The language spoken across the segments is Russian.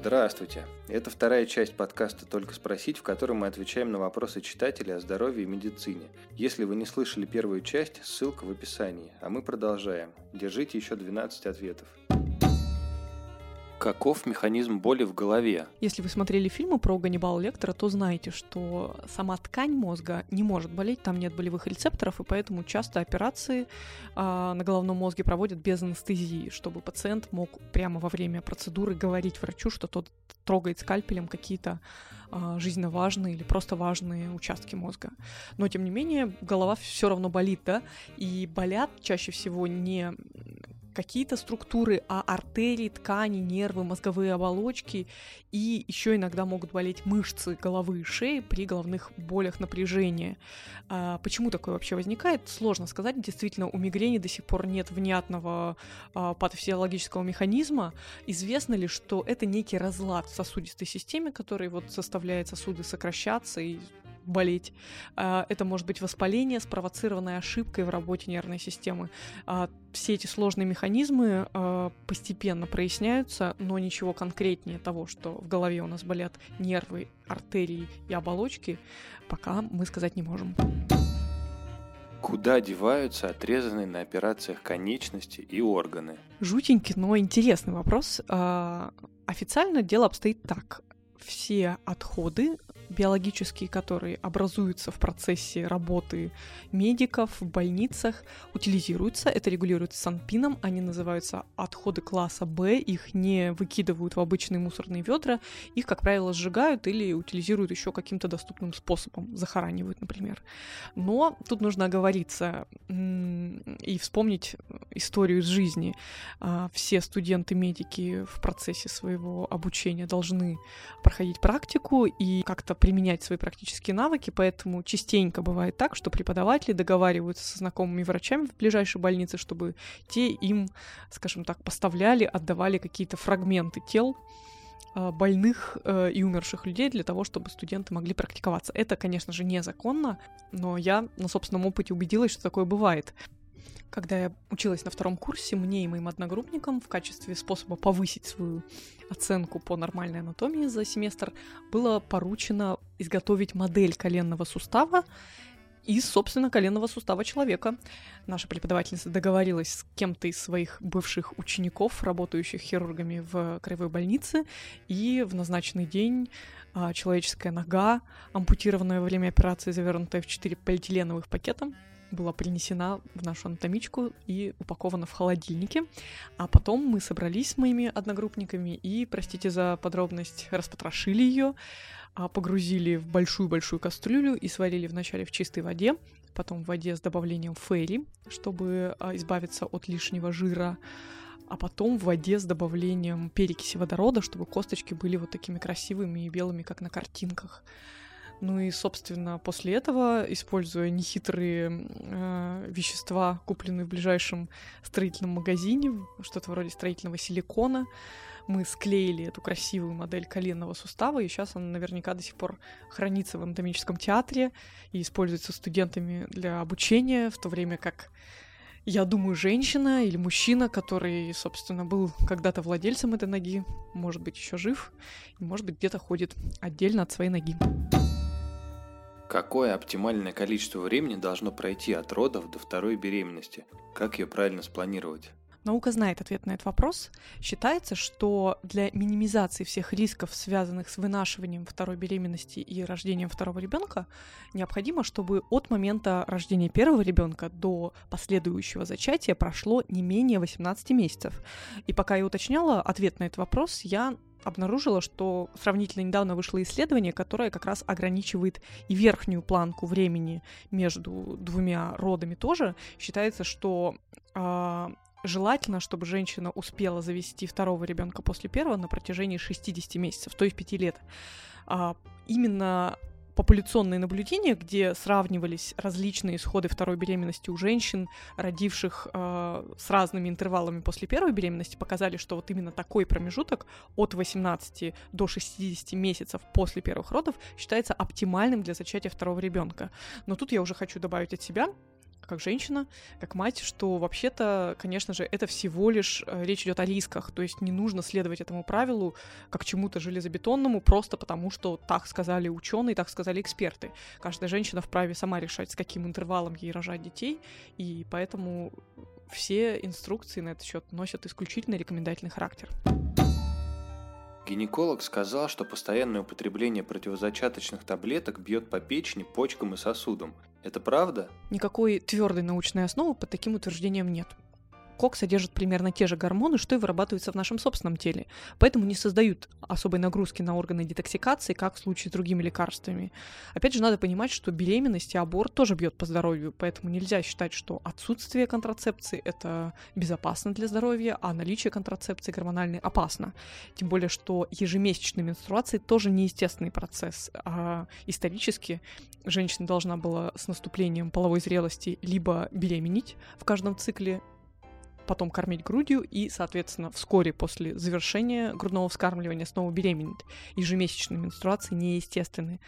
Здравствуйте! Это вторая часть подкаста «Только спросить», в котором мы отвечаем на вопросы читателей о здоровье и медицине. Если вы не слышали первую часть, ссылка в описании. А мы продолжаем. Держите еще 12 ответов. Каков механизм боли в голове? Если вы смотрели фильмы про Ганнибала Лектора, то знаете, что сама ткань мозга не может болеть, там нет болевых рецепторов, и поэтому часто операции а, на головном мозге проводят без анестезии, чтобы пациент мог прямо во время процедуры говорить врачу, что тот трогает скальпелем какие-то а, жизненно важные или просто важные участки мозга. Но, тем не менее, голова все равно болит, да, и болят чаще всего не какие-то структуры, а артерии, ткани, нервы, мозговые оболочки, и еще иногда могут болеть мышцы головы и шеи при головных болях напряжения. А почему такое вообще возникает? Сложно сказать. Действительно, у мигрени до сих пор нет внятного а, патофизиологического механизма. Известно ли, что это некий разлад в сосудистой системе, который вот заставляет сосуды сокращаться и болеть. А, это может быть воспаление, спровоцированное ошибкой в работе нервной системы. А, все эти сложные механизмы а, постепенно проясняются, но ничего конкретнее того, что в голове у нас болят нервы, артерии и оболочки, пока мы сказать не можем. Куда деваются отрезанные на операциях конечности и органы? Жутенький, но интересный вопрос. Официально дело обстоит так. Все отходы биологические, которые образуются в процессе работы медиков в больницах, утилизируются. Это регулируется санпином. Они называются отходы класса Б. Их не выкидывают в обычные мусорные ведра. Их, как правило, сжигают или утилизируют еще каким-то доступным способом. Захоранивают, например. Но тут нужно оговориться и вспомнить историю из жизни. А, все студенты-медики в процессе своего обучения должны проходить практику и как-то применять свои практические навыки, поэтому частенько бывает так, что преподаватели договариваются со знакомыми врачами в ближайшей больнице, чтобы те им, скажем так, поставляли, отдавали какие-то фрагменты тел а, больных э, и умерших людей для того, чтобы студенты могли практиковаться. Это, конечно же, незаконно, но я на собственном опыте убедилась, что такое бывает. Когда я училась на втором курсе, мне и моим одногруппникам в качестве способа повысить свою оценку по нормальной анатомии за семестр было поручено изготовить модель коленного сустава из, собственно, коленного сустава человека. Наша преподавательница договорилась с кем-то из своих бывших учеников, работающих хирургами в краевой больнице, и в назначенный день а, человеческая нога, ампутированная во время операции, завернутая в четыре полиэтиленовых пакета, была принесена в нашу анатомичку и упакована в холодильнике. А потом мы собрались с моими одногруппниками и, простите за подробность, распотрошили ее, а, погрузили в большую-большую кастрюлю и сварили вначале в чистой воде, потом в воде с добавлением ферри, чтобы а, избавиться от лишнего жира, а потом в воде с добавлением перекиси водорода, чтобы косточки были вот такими красивыми и белыми, как на картинках. Ну и, собственно, после этого, используя нехитрые э, вещества, купленные в ближайшем строительном магазине, что-то вроде строительного силикона, мы склеили эту красивую модель коленного сустава, и сейчас она наверняка до сих пор хранится в анатомическом театре и используется студентами для обучения, в то время как я думаю, женщина или мужчина, который, собственно, был когда-то владельцем этой ноги, может быть, еще жив, и, может быть, где-то ходит отдельно от своей ноги. Какое оптимальное количество времени должно пройти от родов до второй беременности? Как ее правильно спланировать? Наука знает ответ на этот вопрос. Считается, что для минимизации всех рисков, связанных с вынашиванием второй беременности и рождением второго ребенка, необходимо, чтобы от момента рождения первого ребенка до последующего зачатия прошло не менее 18 месяцев. И пока я уточняла ответ на этот вопрос, я обнаружила, что сравнительно недавно вышло исследование, которое как раз ограничивает и верхнюю планку времени между двумя родами тоже. Считается, что э, желательно, чтобы женщина успела завести второго ребенка после первого на протяжении 60 месяцев, то есть 5 лет. А, именно популяционные наблюдения, где сравнивались различные исходы второй беременности у женщин, родивших э, с разными интервалами после первой беременности, показали, что вот именно такой промежуток от 18 до 60 месяцев после первых родов считается оптимальным для зачатия второго ребенка. Но тут я уже хочу добавить от себя, как женщина, как мать, что вообще-то, конечно же, это всего лишь э, речь идет о рисках, то есть не нужно следовать этому правилу как чему-то железобетонному просто потому, что так сказали ученые, так сказали эксперты. Каждая женщина вправе сама решать, с каким интервалом ей рожать детей, и поэтому все инструкции на этот счет носят исключительно рекомендательный характер. Гинеколог сказал, что постоянное употребление противозачаточных таблеток бьет по печени, почкам и сосудам. Это правда? Никакой твердой научной основы под таким утверждением нет. Кок содержит примерно те же гормоны, что и вырабатываются в нашем собственном теле, поэтому не создают особой нагрузки на органы детоксикации, как в случае с другими лекарствами. Опять же, надо понимать, что беременность и аборт тоже бьет по здоровью, поэтому нельзя считать, что отсутствие контрацепции это безопасно для здоровья, а наличие контрацепции гормональной опасно. Тем более, что ежемесячные менструации тоже неестественный процесс. А исторически женщина должна была с наступлением половой зрелости либо беременеть в каждом цикле, потом кормить грудью и, соответственно, вскоре после завершения грудного вскармливания снова беременеть. Ежемесячные менструации неестественны.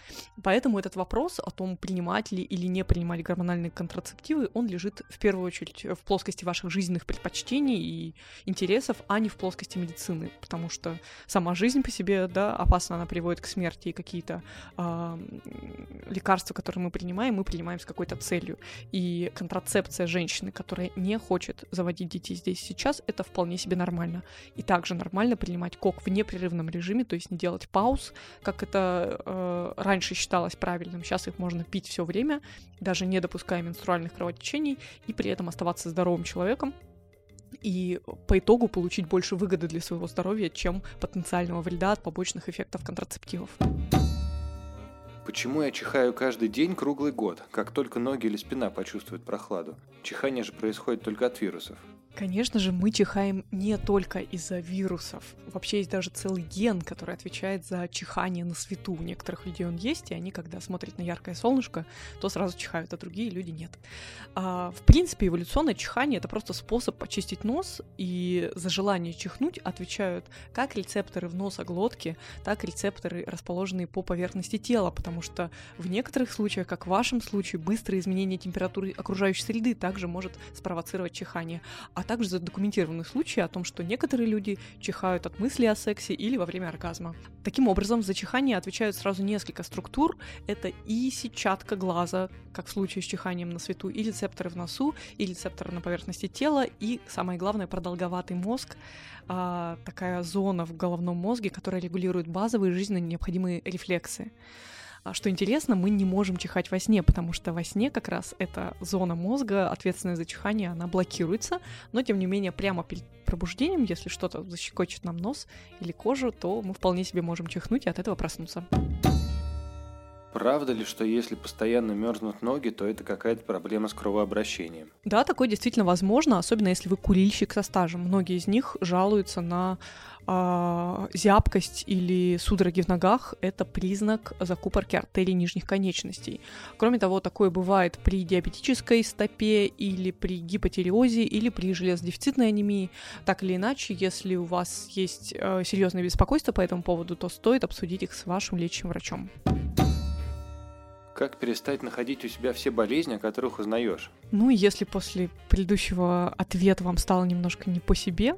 Поэтому этот вопрос о том, принимать ли или не принимать гормональные контрацептивы, он лежит в первую очередь в плоскости ваших жизненных предпочтений и интересов, а не в плоскости медицины, потому что сама жизнь по себе, да, опасна, она приводит к смерти, и какие-то э, лекарства, которые мы принимаем, мы принимаем с какой-то целью. И контрацепция женщины, которая не хочет заводить детей, развитии здесь сейчас, это вполне себе нормально. И также нормально принимать кок в непрерывном режиме, то есть не делать пауз, как это э, раньше считалось правильным. Сейчас их можно пить все время, даже не допуская менструальных кровотечений, и при этом оставаться здоровым человеком, и по итогу получить больше выгоды для своего здоровья, чем потенциального вреда от побочных эффектов контрацептивов. Почему я чихаю каждый день круглый год, как только ноги или спина почувствуют прохладу? Чихание же происходит только от вирусов. Конечно же, мы чихаем не только из-за вирусов. Вообще есть даже целый ген, который отвечает за чихание на свету. У некоторых людей он есть, и они, когда смотрят на яркое солнышко, то сразу чихают, а другие люди нет. А, в принципе, эволюционное чихание — это просто способ почистить нос, и за желание чихнуть отвечают как рецепторы в носоглотке, так и рецепторы, расположенные по поверхности тела, потому что в некоторых случаях, как в вашем случае, быстрое изменение температуры окружающей среды также может спровоцировать чихание также задокументированы случаи о том, что некоторые люди чихают от мысли о сексе или во время оргазма. Таким образом, за чихание отвечают сразу несколько структур. Это и сетчатка глаза, как в случае с чиханием на свету, и рецепторы в носу, и рецепторы на поверхности тела, и, самое главное, продолговатый мозг, а, такая зона в головном мозге, которая регулирует базовые жизненно необходимые рефлексы. А что интересно, мы не можем чихать во сне, потому что во сне как раз эта зона мозга, ответственная за чихание, она блокируется, но тем не менее прямо перед пробуждением, если что-то защекочет нам нос или кожу, то мы вполне себе можем чихнуть и от этого проснуться. Правда ли, что если постоянно мерзнут ноги, то это какая-то проблема с кровообращением? Да, такое действительно возможно, особенно если вы курильщик со стажем. Многие из них жалуются на э, зябкость или судороги в ногах. Это признак закупорки артерий нижних конечностей. Кроме того, такое бывает при диабетической стопе или при гипотиреозе или при железодефицитной анемии. Так или иначе, если у вас есть э, серьезное беспокойство по этому поводу, то стоит обсудить их с вашим лечащим врачом. Как перестать находить у себя все болезни, о которых узнаешь? Ну, если после предыдущего ответа вам стало немножко не по себе,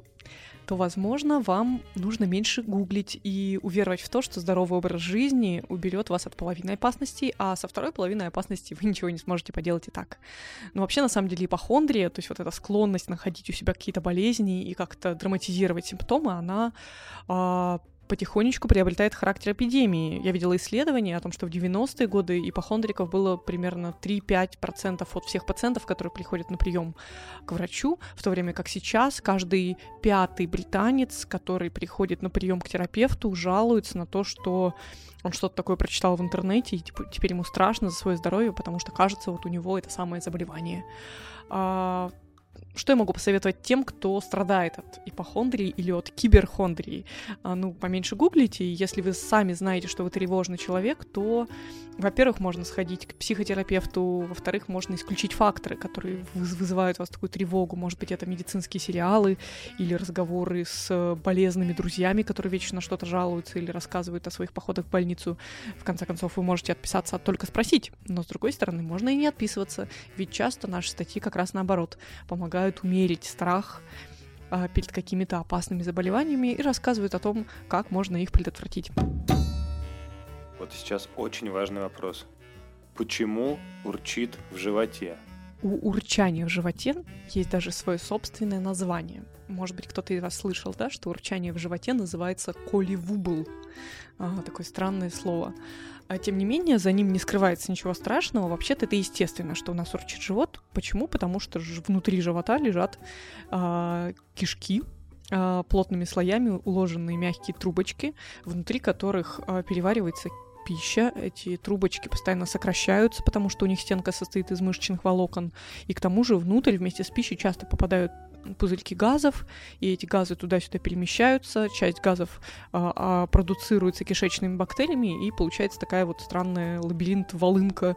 то, возможно, вам нужно меньше гуглить и уверовать в то, что здоровый образ жизни уберет вас от половины опасностей, а со второй половиной опасностей вы ничего не сможете поделать и так. Но вообще, на самом деле, ипохондрия, то есть вот эта склонность находить у себя какие-то болезни и как-то драматизировать симптомы, она э, потихонечку приобретает характер эпидемии. Я видела исследования о том, что в 90-е годы ипохондриков было примерно 3-5% от всех пациентов, которые приходят на прием к врачу, в то время как сейчас каждый пятый британец, который приходит на прием к терапевту, жалуется на то, что он что-то такое прочитал в интернете, и теперь ему страшно за свое здоровье, потому что кажется, вот у него это самое заболевание. А, что я могу посоветовать тем, кто страдает от ипохондрии или от киберхондрии? А, ну, поменьше гуглите, и если вы сами знаете, что вы тревожный человек, то, во-первых, можно сходить к психотерапевту, во-вторых, можно исключить факторы, которые вызывают у вас такую тревогу. Может быть, это медицинские сериалы или разговоры с болезными друзьями, которые вечно что-то жалуются или рассказывают о своих походах в больницу. В конце концов, вы можете отписаться от только спросить, но, с другой стороны, можно и не отписываться, ведь часто наши статьи как раз наоборот помогают умерить страх а, перед какими-то опасными заболеваниями и рассказывают о том, как можно их предотвратить. Вот сейчас очень важный вопрос. Почему урчит в животе? У урчания в животе есть даже свое собственное название. Может быть, кто-то из вас слышал, да, что урчание в животе называется коливубл. А, такое странное слово. А тем не менее, за ним не скрывается ничего страшного. Вообще-то это естественно, что у нас урчит живот. Почему? Потому что внутри живота лежат э, кишки, э, плотными слоями уложенные мягкие трубочки, внутри которых э, переваривается пища, эти трубочки постоянно сокращаются, потому что у них стенка состоит из мышечных волокон, и к тому же внутрь вместе с пищей часто попадают пузырьки газов, и эти газы туда-сюда перемещаются, часть газов а, а, продуцируется кишечными бактериями, и получается такая вот странная лабиринт-волынка,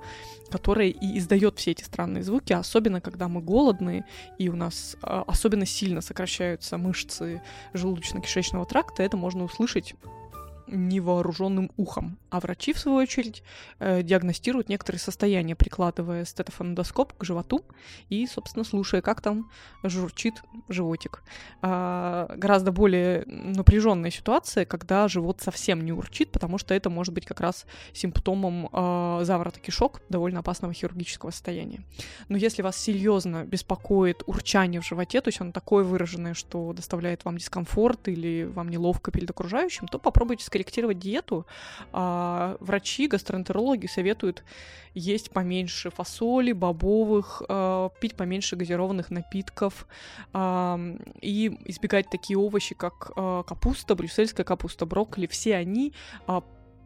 которая и издает все эти странные звуки, особенно когда мы голодные, и у нас а, особенно сильно сокращаются мышцы желудочно-кишечного тракта, это можно услышать невооруженным ухом. А врачи, в свою очередь, э, диагностируют некоторые состояния, прикладывая стетофонодоскоп к животу и, собственно, слушая, как там журчит животик. А, гораздо более напряженная ситуация, когда живот совсем не урчит, потому что это может быть как раз симптомом а, заворота кишок, довольно опасного хирургического состояния. Но если вас серьезно беспокоит урчание в животе, то есть оно такое выраженное, что доставляет вам дискомфорт или вам неловко перед окружающим, то попробуйте скорректировать диету. А, врачи, гастроэнтерологи советуют есть поменьше фасоли, бобовых, а, пить поменьше газированных напитков а, и избегать такие овощи, как а, капуста, брюссельская капуста, брокколи. Все они а,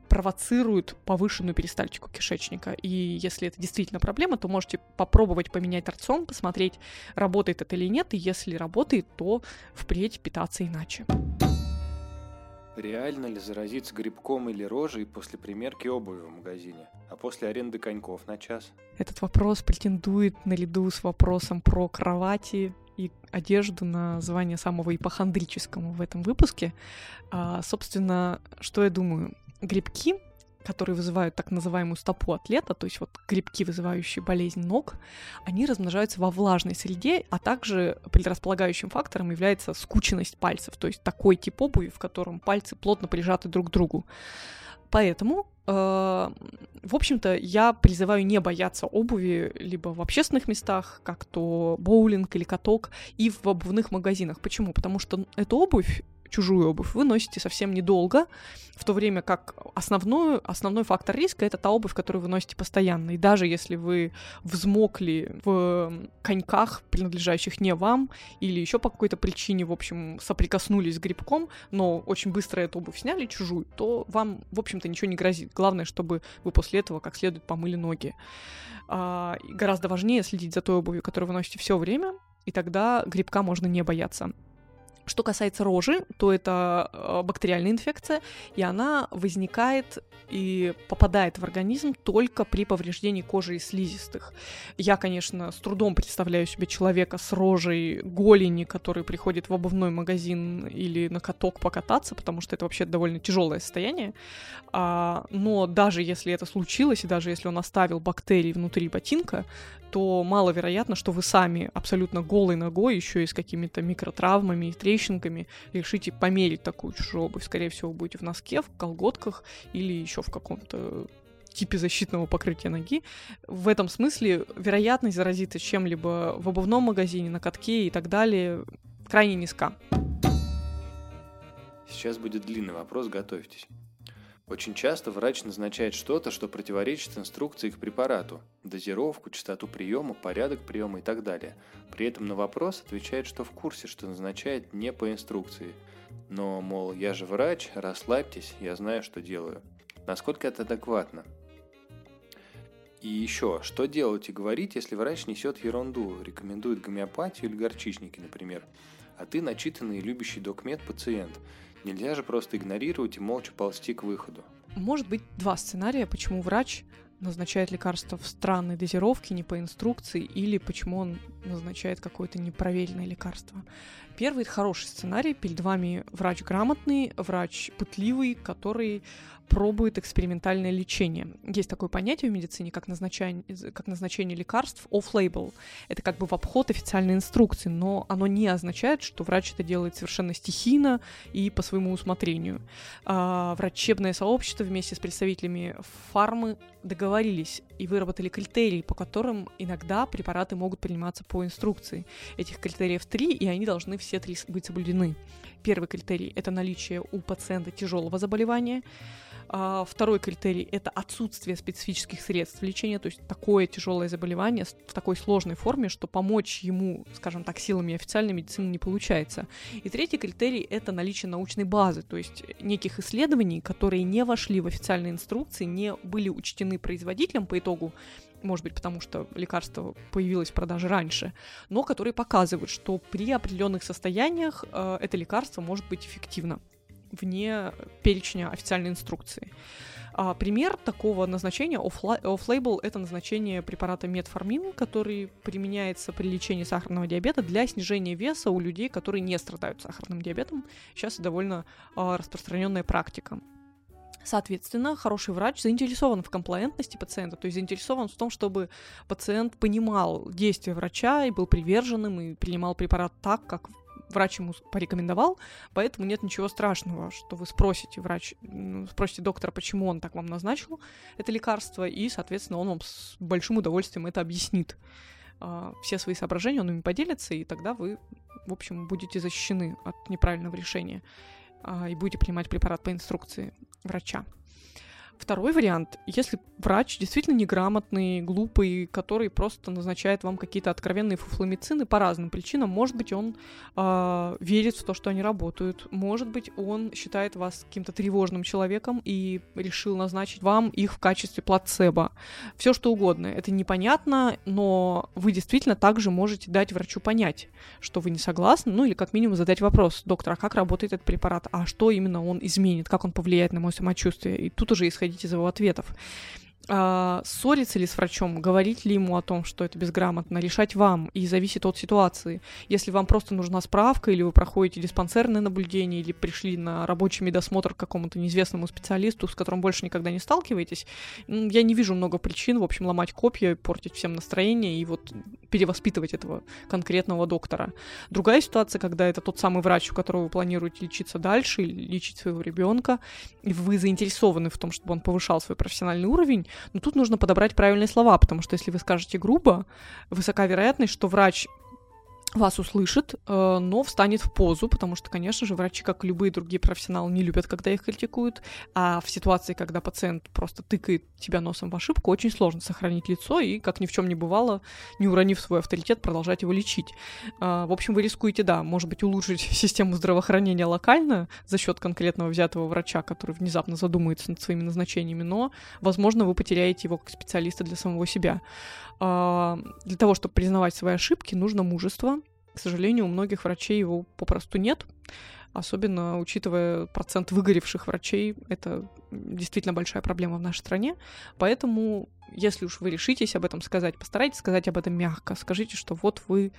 провоцируют повышенную перистальтику кишечника. И если это действительно проблема, то можете попробовать поменять рацион, посмотреть, работает это или нет, и если работает, то впредь питаться иначе. Реально ли заразиться грибком или рожей после примерки обуви в магазине, а после аренды коньков на час? Этот вопрос претендует наряду с вопросом про кровати и одежду на звание самого ипохондрического в этом выпуске. А, собственно, что я думаю? Грибки которые вызывают так называемую стопу атлета, то есть вот грибки, вызывающие болезнь ног, они размножаются во влажной среде, а также предрасполагающим фактором является скученность пальцев, то есть такой тип обуви, в котором пальцы плотно прижаты друг к другу. Поэтому, э, в общем-то, я призываю не бояться обуви либо в общественных местах, как то боулинг или каток, и в обувных магазинах. Почему? Потому что эту обувь чужую обувь вы носите совсем недолго, в то время как основную, основной фактор риска — это та обувь, которую вы носите постоянно. И даже если вы взмокли в коньках, принадлежащих не вам, или еще по какой-то причине, в общем, соприкоснулись с грибком, но очень быстро эту обувь сняли, чужую, то вам, в общем-то, ничего не грозит. Главное, чтобы вы после этого как следует помыли ноги. А, гораздо важнее следить за той обувью, которую вы носите все время, и тогда грибка можно не бояться. Что касается рожи, то это э, бактериальная инфекция, и она возникает и попадает в организм только при повреждении кожи и слизистых. Я, конечно, с трудом представляю себе человека с рожей голени, который приходит в обувной магазин или на каток покататься, потому что это вообще довольно тяжелое состояние. А, но даже если это случилось, и даже если он оставил бактерии внутри ботинка, то маловероятно, что вы сами абсолютно голой ногой, еще и с какими-то микротравмами и трещинками, решите померить такую чужую обувь. Скорее всего, будете в носке, в колготках или еще в каком-то типе защитного покрытия ноги. В этом смысле вероятность заразиться чем-либо в обувном магазине, на катке и так далее крайне низка. Сейчас будет длинный вопрос, готовьтесь. Очень часто врач назначает что-то, что противоречит инструкции к препарату, дозировку, частоту приема, порядок приема и так далее. При этом на вопрос отвечает, что в курсе, что назначает не по инструкции. Но, мол, я же врач, расслабьтесь, я знаю, что делаю. Насколько это адекватно? И еще, что делать и говорить, если врач несет ерунду, рекомендует гомеопатию или горчичники, например, а ты начитанный и любящий докмед пациент. Нельзя же просто игнорировать и молча ползти к выходу. Может быть два сценария, почему врач назначает лекарство в странной дозировке, не по инструкции, или почему он назначает какое-то непроверенное лекарство. Первый — хороший сценарий. Перед вами врач грамотный, врач пытливый, который пробует экспериментальное лечение. Есть такое понятие в медицине, как назначение, как назначение лекарств off-label. Это как бы в обход официальной инструкции, но оно не означает, что врач это делает совершенно стихийно и по своему усмотрению. А, врачебное сообщество вместе с представителями фармы договорились и выработали критерии, по которым иногда препараты могут приниматься по инструкции. Этих критериев три, и они должны все три быть соблюдены. Первый критерий — это наличие у пациента тяжелого заболевания. А, второй критерий – это отсутствие специфических средств лечения, то есть такое тяжелое заболевание в такой сложной форме, что помочь ему, скажем так, силами официальной медицины не получается. И третий критерий – это наличие научной базы, то есть неких исследований, которые не вошли в официальные инструкции, не были учтены производителем по итогу может быть, потому что лекарство появилось в продаже раньше, но которые показывают, что при определенных состояниях э, это лекарство может быть эффективно вне перечня официальной инструкции. А, пример такого назначения off-label — это назначение препарата метформин, который применяется при лечении сахарного диабета для снижения веса у людей, которые не страдают сахарным диабетом. Сейчас довольно а, распространенная практика. Соответственно, хороший врач заинтересован в комплаентности пациента, то есть заинтересован в том, чтобы пациент понимал действия врача и был приверженным и принимал препарат так, как врач ему порекомендовал, поэтому нет ничего страшного, что вы спросите врач, спросите доктора, почему он так вам назначил это лекарство, и, соответственно, он вам с большим удовольствием это объяснит. А, все свои соображения он ими поделится, и тогда вы, в общем, будете защищены от неправильного решения а, и будете принимать препарат по инструкции врача. Второй вариант, если врач действительно неграмотный, глупый, который просто назначает вам какие-то откровенные фуфломицины по разным причинам, может быть, он э, верит в то, что они работают, может быть, он считает вас каким-то тревожным человеком и решил назначить вам их в качестве плацебо. Все что угодно. Это непонятно, но вы действительно также можете дать врачу понять, что вы не согласны, ну или как минимум задать вопрос, доктор, а как работает этот препарат, а что именно он изменит, как он повлияет на мое самочувствие. И тут уже исходить исходить из его ответов а, ссориться ли с врачом, говорить ли ему о том, что это безграмотно, решать вам, и зависит от ситуации. Если вам просто нужна справка, или вы проходите диспансерное наблюдение, или пришли на рабочий медосмотр к какому-то неизвестному специалисту, с которым больше никогда не сталкиваетесь, я не вижу много причин, в общем, ломать копья, портить всем настроение и вот перевоспитывать этого конкретного доктора. Другая ситуация, когда это тот самый врач, у которого вы планируете лечиться дальше, лечить своего ребенка, и вы заинтересованы в том, чтобы он повышал свой профессиональный уровень, но тут нужно подобрать правильные слова, потому что если вы скажете грубо, высока вероятность, что врач вас услышит, э, но встанет в позу, потому что, конечно же, врачи, как и любые другие профессионалы, не любят, когда их критикуют, а в ситуации, когда пациент просто тыкает тебя носом в ошибку, очень сложно сохранить лицо и, как ни в чем не бывало, не уронив свой авторитет, продолжать его лечить. Э, в общем, вы рискуете, да, может быть, улучшить систему здравоохранения локально за счет конкретного взятого врача, который внезапно задумается над своими назначениями, но, возможно, вы потеряете его как специалиста для самого себя. Э, для того, чтобы признавать свои ошибки, нужно мужество, к сожалению, у многих врачей его попросту нет, особенно учитывая процент выгоревших врачей, это действительно большая проблема в нашей стране, поэтому если уж вы решитесь об этом сказать, постарайтесь сказать об этом мягко. Скажите, что вот вы,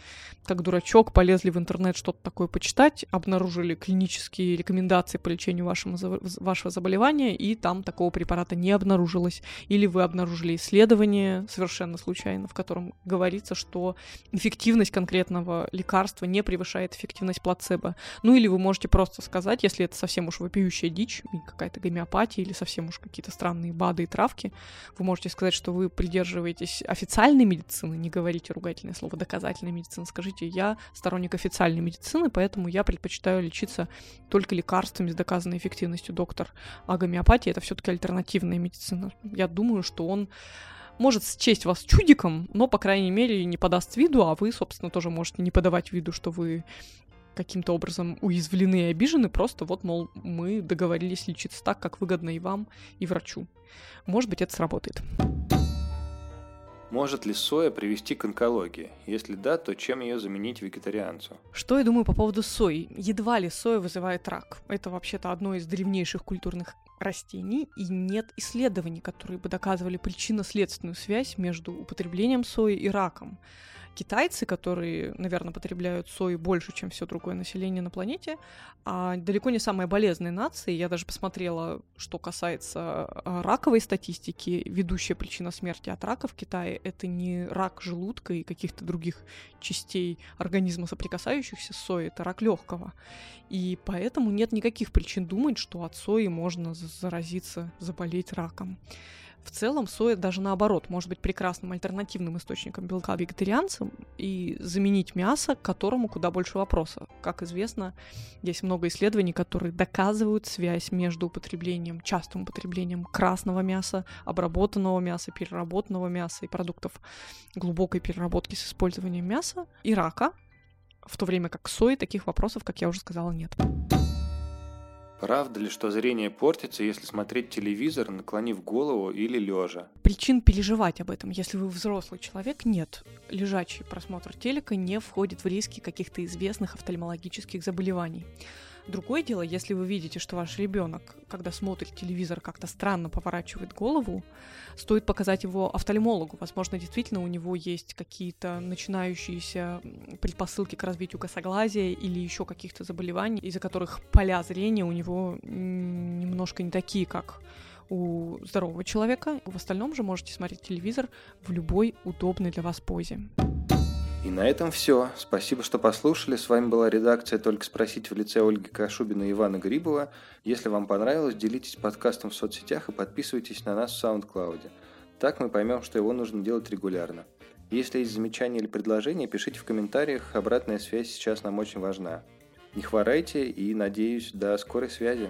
как дурачок, полезли в интернет что-то такое почитать, обнаружили клинические рекомендации по лечению вашему, вашего заболевания, и там такого препарата не обнаружилось. Или вы обнаружили исследование совершенно случайно, в котором говорится, что эффективность конкретного лекарства не превышает эффективность плацебо. Ну или вы можете просто сказать, если это совсем уж вопиющая дичь, какая-то гомеопатия или совсем уж какие-то странные БАДы и травки, вы можете сказать, что вы придерживаетесь официальной медицины, не говорите ругательное слово доказательной медицины, скажите, я сторонник официальной медицины, поэтому я предпочитаю лечиться только лекарствами с доказанной эффективностью, доктор. А гомеопатия это все-таки альтернативная медицина. Я думаю, что он может счесть вас чудиком, но, по крайней мере, не подаст виду, а вы, собственно, тоже можете не подавать виду, что вы каким-то образом уязвлены и обижены, просто вот, мол, мы договорились лечиться так, как выгодно и вам, и врачу. Может быть, это сработает. Может ли соя привести к онкологии? Если да, то чем ее заменить вегетарианцу? Что я думаю по поводу сои? Едва ли соя вызывает рак. Это вообще-то одно из древнейших культурных растений, и нет исследований, которые бы доказывали причинно-следственную связь между употреблением сои и раком китайцы, которые, наверное, потребляют сою больше, чем все другое население на планете, а далеко не самые болезненные нации. Я даже посмотрела, что касается а, раковой статистики. Ведущая причина смерти от рака в Китае — это не рак желудка и каких-то других частей организма, соприкасающихся с соей, это рак легкого. И поэтому нет никаких причин думать, что от сои можно заразиться, заболеть раком. В целом соя даже наоборот может быть прекрасным альтернативным источником белка вегетарианцам и заменить мясо, к которому куда больше вопросов. Как известно, есть много исследований, которые доказывают связь между употреблением, частым употреблением красного мяса, обработанного мяса, переработанного мяса и продуктов глубокой переработки с использованием мяса и рака, в то время как сои таких вопросов, как я уже сказала, нет. Правда ли, что зрение портится, если смотреть телевизор, наклонив голову или лежа? Причин переживать об этом, если вы взрослый человек, нет. Лежачий просмотр телека не входит в риски каких-то известных офтальмологических заболеваний. Другое дело, если вы видите, что ваш ребенок, когда смотрит телевизор, как-то странно поворачивает голову, стоит показать его офтальмологу. Возможно, действительно у него есть какие-то начинающиеся предпосылки к развитию косоглазия или еще каких-то заболеваний, из-за которых поля зрения у него немножко не такие, как у здорового человека. В остальном же можете смотреть телевизор в любой удобной для вас позе. На этом все. Спасибо, что послушали. С вами была редакция «Только спросить» в лице Ольги Кашубина и Ивана Грибова. Если вам понравилось, делитесь подкастом в соцсетях и подписывайтесь на нас в SoundCloud. Так мы поймем, что его нужно делать регулярно. Если есть замечания или предложения, пишите в комментариях. Обратная связь сейчас нам очень важна. Не хворайте и, надеюсь, до скорой связи.